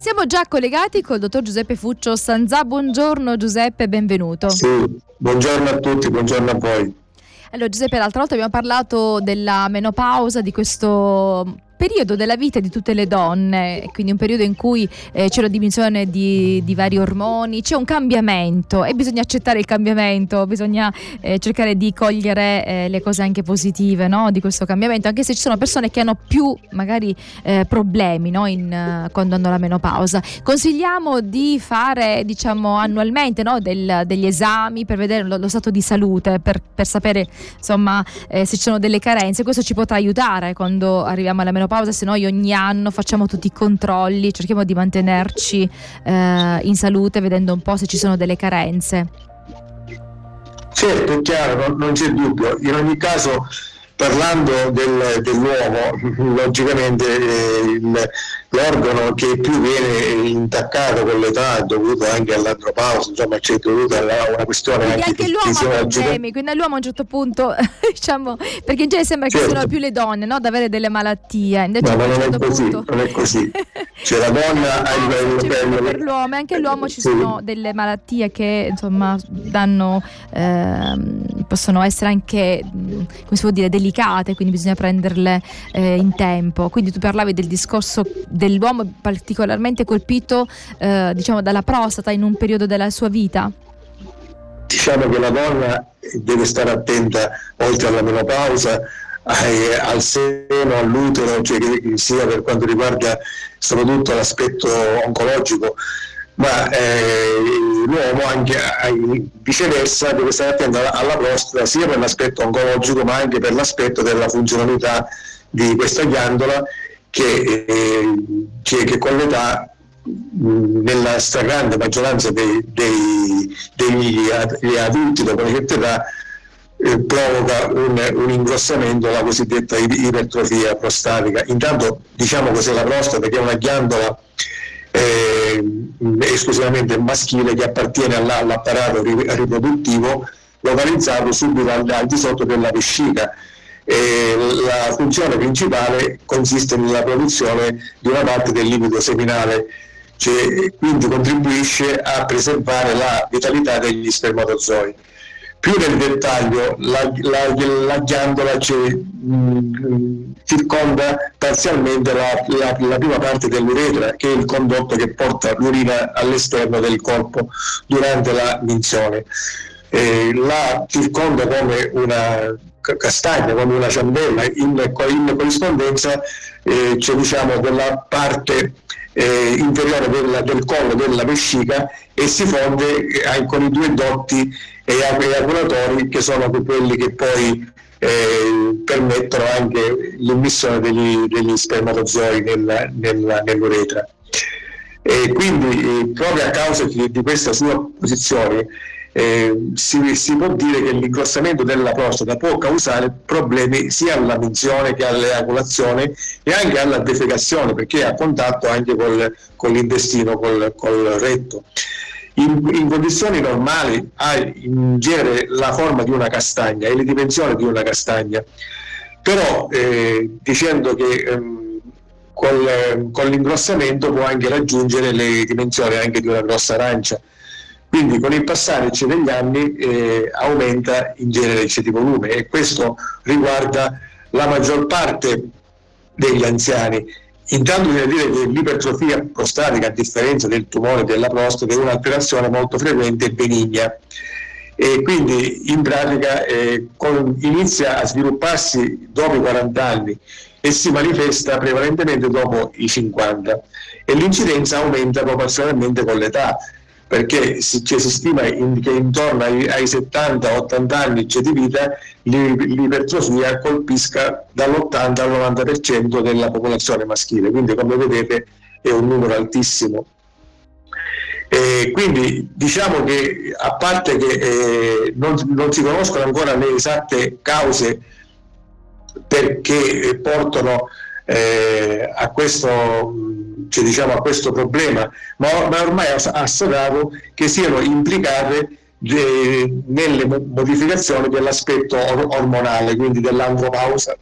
Siamo già collegati col dottor Giuseppe Fuccio Sanzà. Buongiorno Giuseppe, benvenuto. Sì, buongiorno a tutti, buongiorno a voi. Allora Giuseppe, l'altra volta abbiamo parlato della menopausa, di questo periodo della vita di tutte le donne, quindi un periodo in cui eh, c'è una diminuzione di, di, vari ormoni, c'è un cambiamento e bisogna accettare il cambiamento, bisogna eh, cercare di cogliere eh, le cose anche positive no? di questo cambiamento, anche se ci sono persone che hanno più magari eh, problemi no? in, quando hanno la menopausa. Consigliamo di fare diciamo annualmente no? Del, degli esami per vedere lo, lo stato di salute, per, per sapere insomma eh, se ci sono delle carenze, questo ci potrà aiutare quando arriviamo alla menopausa menopausa, se noi ogni anno facciamo tutti i controlli, cerchiamo di mantenerci eh, in salute vedendo un po' se ci sono delle carenze. Certo, è chiaro, non, c'è dubbio. In ogni caso parlando del, dell'uomo, logicamente eh, il, l'organo che più viene intaccato con l'età dovuto anche all'andropausa, insomma c'è dovuta una questione quindi anche, anche l'uomo ha problemi, quindi l'uomo a un certo punto, diciamo, perché in genere sembra certo. che siano più le donne no? ad avere delle malattie, invece no, a un certo è così, punto... non è così. C'è la donna ha il bello per l'uomo e anche all'uomo ci sì. sono delle malattie che insomma danno ehm, possono essere anche come si può dire delicate, quindi bisogna prenderle eh, in tempo. Quindi tu parlavi del discorso dell'uomo particolarmente colpito eh, diciamo dalla prostata in un periodo della sua vita? Diciamo che la donna deve stare attenta oltre alla menopausa al seno, all'utero, cioè sia per quanto riguarda soprattutto l'aspetto oncologico, ma eh, l'uomo anche viceversa deve stare attento alla prostata sia per l'aspetto oncologico ma anche per l'aspetto della funzionalità di questa ghiandola che, eh, che, che con l'età nella stragrande maggioranza dei, dei, degli adulti dopo una certa età eh, provoca un, un, ingrossamento, la cosiddetta ipertrofia prostatica. Intanto diciamo cos'è la prostata, che è una ghiandola eh, esclusivamente maschile che appartiene all'apparato riproduttivo localizzato subito al, al di sotto della vescica e la funzione principale consiste nella produzione di una parte del liquido seminale, cioè, quindi contribuisce a preservare la vitalità degli spermatozoi. Più nel dettaglio, la, la, la ghiandola cioè, mh, circonda parzialmente la, la, prima parte dell'uretra, che è il condotto che porta l'urina all'esterno del corpo durante la minzione. Eh, la circonda come una castagna come una ciambella in, in corrispondenza eh, c'è diciamo quella parte eh, inferiore della, del collo della vescica e si fonde eh, con i due dotti eaculatori che sono quelli che poi eh, permettono anche l'immissione degli, degli spermatozoi nella, nella, nell'uretra. E quindi eh, proprio a causa di, di questa sua posizione eh, si, si, può dire che l'ingrossamento della prostata può causare problemi sia alla minzione che all'eaculazione e anche alla defecazione perché è a contatto anche col, con l'intestino, col, col retto. In, in, condizioni normali ha in genere la forma di una castagna e le dimensioni di una castagna, però eh, dicendo che ehm, col, con l'ingrossamento può anche raggiungere le dimensioni anche di una grossa arancia quindi con il passare degli anni eh, aumenta in genere il volume e questo riguarda la maggior parte degli anziani. Intanto bisogna dire che l'ipertrofia prostatica, a differenza del tumore della prostata, è un'alterazione molto frequente e benigna. E quindi in pratica eh, con, inizia a svilupparsi dopo i 40 anni e si manifesta prevalentemente dopo i 50 e l'incidenza aumenta proporzionalmente con l'età perché si, cioè, si stima in, che intorno ai, ai 70-80 anni c'è di vita l'ipertrofia colpisca dall'80 al 90% della popolazione maschile, quindi come vedete è un numero altissimo. E quindi diciamo che a parte che eh, non, non, si conoscono ancora le esatte cause perché portano eh, a questo cioè, diciamo, a questo problema, ma, ma ormai ha associato che siano implicate de, nelle modificazioni dell'aspetto or- ormonale, quindi dell'andropausa.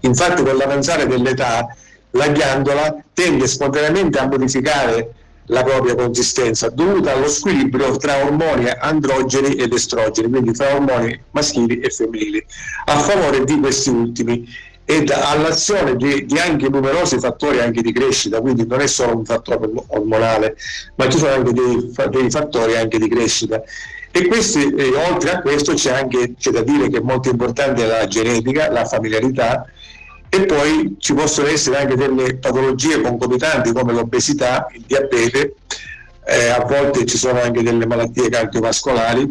Infatti con l'avanzare dell'età la ghiandola tende spontaneamente a modificare la propria consistenza dovuta allo squilibrio tra ormoni androgeni ed estrogeni, quindi tra ormoni maschili e femminili, a favore di questi ultimi ed all'azione di, di, anche numerosi fattori anche di crescita, quindi non è solo un fattore ormonale, ma ci sono anche dei, dei fattori anche di crescita. E questi, eh, oltre a questo c'è anche c'è da dire che è molto importante la genetica, la familiarità e poi ci possono essere anche delle patologie concomitanti come l'obesità, il diabete, eh, a volte ci sono anche delle malattie cardiovascolari,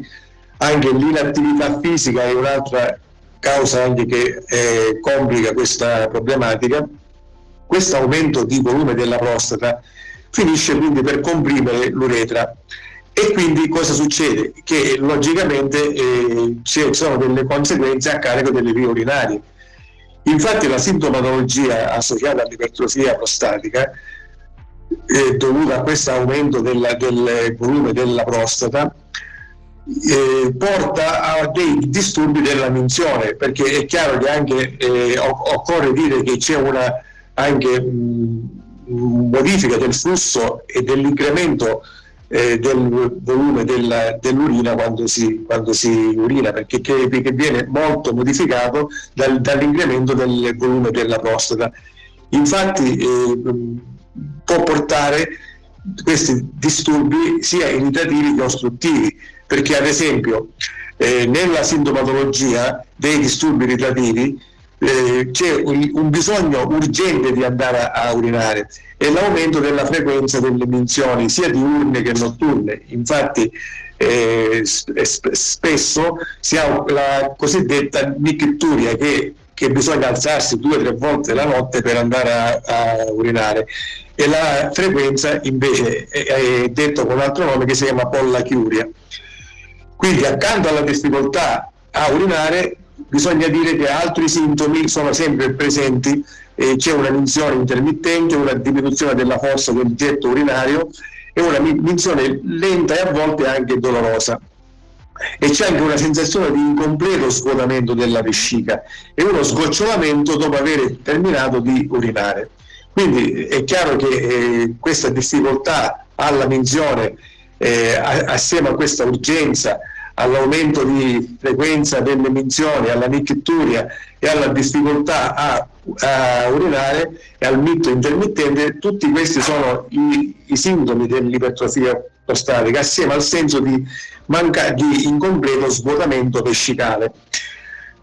anche l'inattività fisica è un'altra causa anche che eh, complica questa problematica. Questo aumento di volume della prostata finisce quindi per comprimere l'uretra e quindi cosa succede? Che logicamente eh, ci sono delle conseguenze a carico delle vie urinarie. Infatti la sintomatologia associata all'ipertrofia prostatica eh, dovuta a questo aumento della, del volume della prostata eh, porta a dei disturbi della minzione perché è chiaro che anche eh, occorre dire che c'è una anche mh, modifica del flusso e dell'incremento eh, del volume della, dell'urina quando si, quando si, urina, perché che, che viene molto modificato dal, dall'incremento del volume della prostata. Infatti eh, può portare questi disturbi sia irritativi che ostruttivi, perché ad esempio eh, nella sintomatologia dei disturbi irritativi eh, c'è un, un, bisogno urgente di andare a, a, urinare e l'aumento della frequenza delle eminzioni sia diurne che notturne. Infatti eh, sp- spesso si ha la cosiddetta nicturia che, che bisogna alzarsi due o tre volte la notte per andare a, a urinare e la frequenza invece è, è detto con un altro nome che si chiama pollachiuria. Quindi accanto alla difficoltà a urinare bisogna dire che altri sintomi sono sempre presenti, eh, c'è una minzione intermittente, una diminuzione della forza del getto urinario e una minzione lenta e a volte anche dolorosa. E c'è anche una sensazione di incompleto svuotamento della vescica e uno sgocciolamento dopo aver terminato di urinare. Quindi è chiaro che eh, questa difficoltà alla minzione eh, assieme a questa urgenza all'aumento di frequenza delle eminzioni, alla nicchitturia e alla difficoltà a, a, urinare e al mito intermittente, tutti questi sono i, i sintomi dell'ipertrofia prostatica assieme al senso di, manca, di incompleto svuotamento vescicale.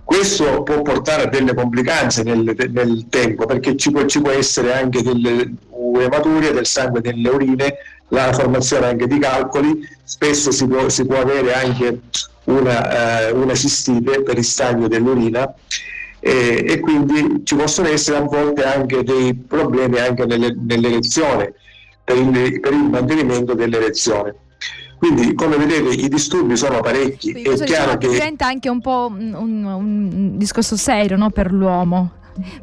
Questo può portare a delle complicanze nel, nel tempo perché ci può, ci può essere anche delle ematurie del sangue nelle urine la formazione anche di calcoli, spesso si può, si può avere anche una, eh, una, cistite per il stagno dell'urina e, e, quindi ci possono essere a volte anche dei problemi anche nelle, nell'erezione, per il, per il mantenimento dell'erezione. Quindi, come vedete, i disturbi sono parecchi. Quindi, è chiaro che diventa anche un po' un, un, un discorso serio no, per l'uomo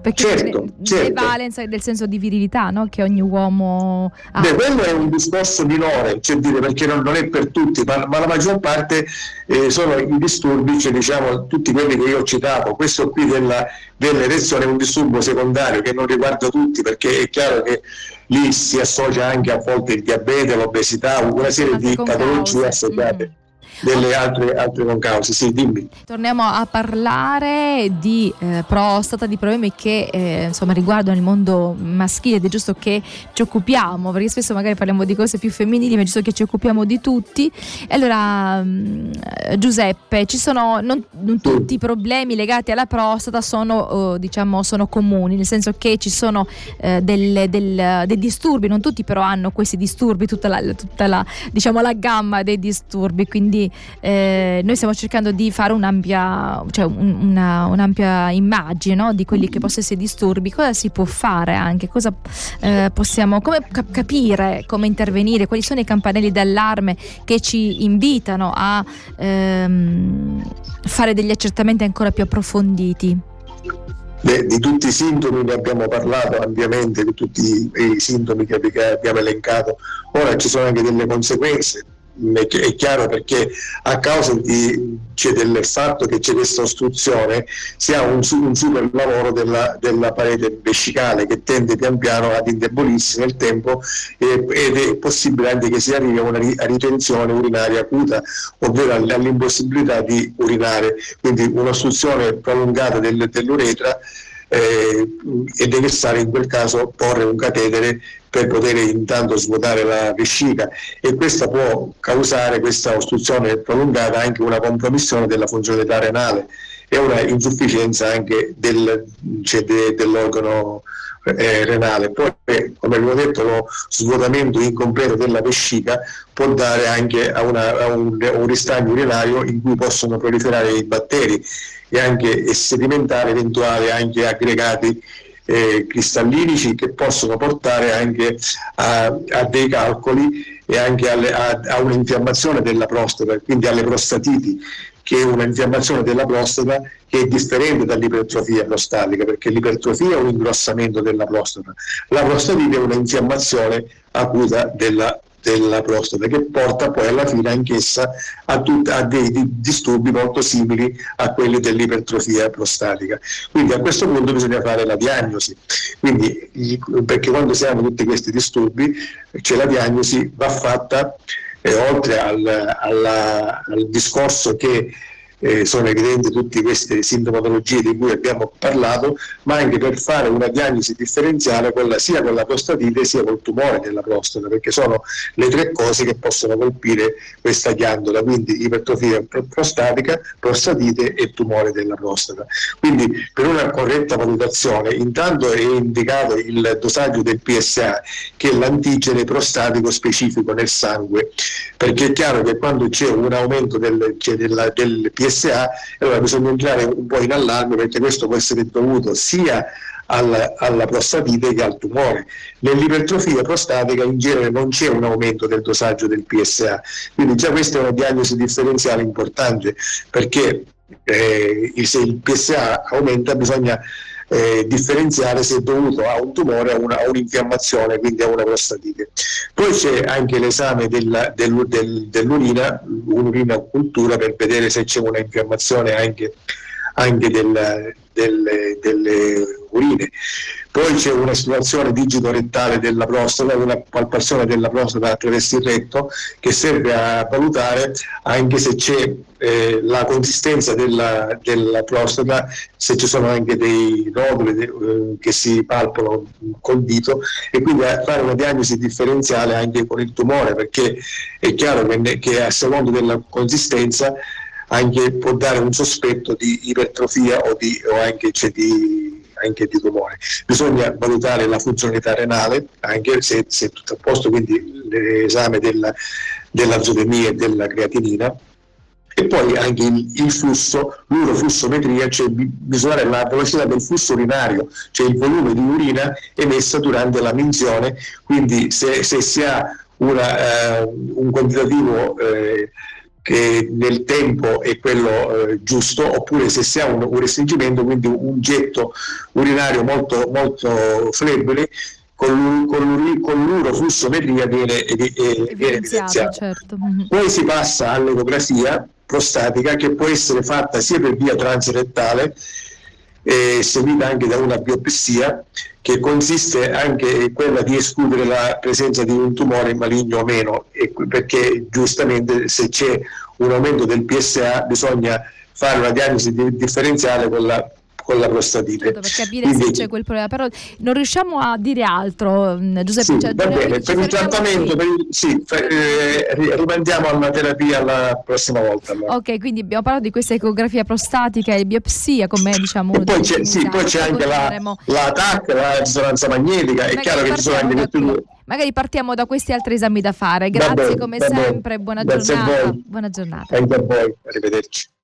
perché certo, ne, certo. valenza del senso di virilità no? che ogni uomo ha. Beh, quello è un discorso minore, cioè dire, perché non, non, è per tutti, ma, ma la maggior parte eh, sono i disturbi, cioè, diciamo, tutti quelli che io ho citato. Questo qui della, dell'erezione è un disturbo secondario che non riguarda tutti, perché è chiaro che lì si associa anche a volte il diabete, l'obesità, una serie di patologie associate. Mm delle altre, altre concause. Sì, dimmi. Torniamo a parlare di eh, prostata, di problemi che eh, insomma riguardano il mondo maschile ed è giusto che ci occupiamo, perché spesso magari parliamo di cose più femminili, ma è giusto che ci occupiamo di tutti. E allora, mh, mm, Giuseppe, ci sono non, non tutti i problemi legati alla prostata sono, uh, diciamo, sono comuni, nel senso che ci sono uh, del, del, dei disturbi, non tutti però hanno questi disturbi, tutta la, tutta la, diciamo, la gamma dei disturbi, quindi eh, noi stiamo cercando di fare un'ampia, cioè una, un'ampia immagine no? di quelli che possono essere disturbi, cosa si può fare anche, cosa eh, possiamo come cap- capire, come intervenire, quali sono i campanelli d'allarme che ci invitano a ehm, fare degli accertamenti ancora più approfonditi. Beh, di tutti i sintomi ne abbiamo parlato ampiamente, di tutti i sintomi che abbiamo elencato. Ora ci sono anche delle conseguenze è chiaro perché a causa di, cioè del fatto che c'è questa ostruzione si ha un, un super lavoro della, della, parete vescicale che tende pian piano ad indebolirsi nel tempo eh, ed è possibile anche che si arrivi a una ritenzione urinaria acuta, ovvero all'impossibilità di urinare, quindi un'ostruzione prolungata del, dell'uretra eh, è necessario in quel caso porre un catetere per poter intanto svuotare la vescica e questa può causare questa ostruzione prolungata anche una compromissione della funzionalità renale e una insufficienza anche del, cioè de, dell'organo eh, renale. Poi, come abbiamo detto, lo svuotamento incompleto della vescica può dare anche a, una, a un, un ristagno urinario in cui possono proliferare i batteri e anche e sedimentare eventuali anche aggregati eh, cristallinici che possono portare anche a, a dei calcoli e anche alle, a, a un'infiammazione della prostata, quindi alle prostatiti che è un'infiammazione della prostata che è differente dall'ipertrofia prostatica, perché l'ipertrofia è un ingrossamento della prostata, la prostatite è un'infiammazione acuta della della prostata che porta poi alla fine anch'essa a, tut- a dei disturbi molto simili a quelli dell'ipertrofia prostatica. Quindi a questo punto bisogna fare la diagnosi, Quindi, perché quando si hanno tutti questi disturbi cioè la diagnosi va fatta eh, oltre al, alla, al discorso che eh, sono evidenti tutte queste sintomatologie di cui abbiamo parlato, ma anche per fare una diagnosi differenziale quella, sia con la prostatite sia col tumore della prostata, perché sono le tre cose che possono colpire questa ghiandola, quindi ipertrofia prostatica, prostatite e tumore della prostata. Quindi per una corretta valutazione intanto è indicato il dosaggio del PSA, che è l'antigene prostatico specifico nel sangue, perché è chiaro che quando c'è un aumento del, cioè della, del PSA PSA, allora bisogna entrare un po' in allarme perché questo può essere dovuto sia alla, alla, prostatite che al tumore. Nell'ipertrofia prostatica in genere non c'è un aumento del dosaggio del PSA, quindi già questa è una diagnosi differenziale importante perché eh, se il PSA aumenta bisogna eh, differenziare se è dovuto a un tumore o a un'infiammazione, quindi a una prostatite. Poi c'è anche l'esame della, del, del, dell'urina, un'urina cultura per vedere se c'è una infiammazione anche, anche del, delle, delle, urine. Poi c'è una situazione digitorettale della prostata, una palpazione della prostata attraverso il retto che serve a valutare anche se c'è eh, la consistenza della, della, prostata, se ci sono anche dei noduli eh, che si palpano col dito e quindi a fare una diagnosi differenziale anche con il tumore perché è chiaro che, che a seconda della consistenza anche, può dare un sospetto di ipertrofia o, di, o anche, di, anche, di, tumore. Bisogna valutare la funzionalità renale, anche se, se tutto a posto, quindi l'esame della, dell'azotemia e della creatinina e poi anche il, il flusso, l'uroflussometria, cioè misurare la velocità del flusso urinario, cioè il volume di urina emessa durante la minzione, quindi se, se si ha una, eh, un quantitativo eh, che nel tempo è quello eh, giusto, oppure se si ha un, un, restringimento, quindi un getto urinario molto, molto flebile, con, con, con l'uroflussometria viene, viene evidenziato. Certo. Mhm. Poi si passa all'ecografia prostatica che può essere fatta sia per via transrettale eh, seguita anche da una biopsia che consiste anche quella di escludere la presenza di un tumore maligno o meno, perché giustamente se c'è un aumento del PSA bisogna fare una diagnosi differenziale con la con la prostatite. Certo, per capire Quindi, se c'è quel problema, però non riusciamo a dire altro, mm, Giuseppe. Sì, cioè, va bene, per il trattamento, per il, sì, eh, rimandiamo alla terapia la prossima volta. Allora. Ok, quindi abbiamo parlato di questa ecografia prostatica e biopsia come diciamo... E poi c'è, sì, poi c'è anche la, la TAC, la risonanza magnetica, è chiaro che ci sono anche tutti due. Magari partiamo da questi altri esami da fare. Grazie bene, come sempre, buona giornata. Buona giornata. Anche a voi, arrivederci.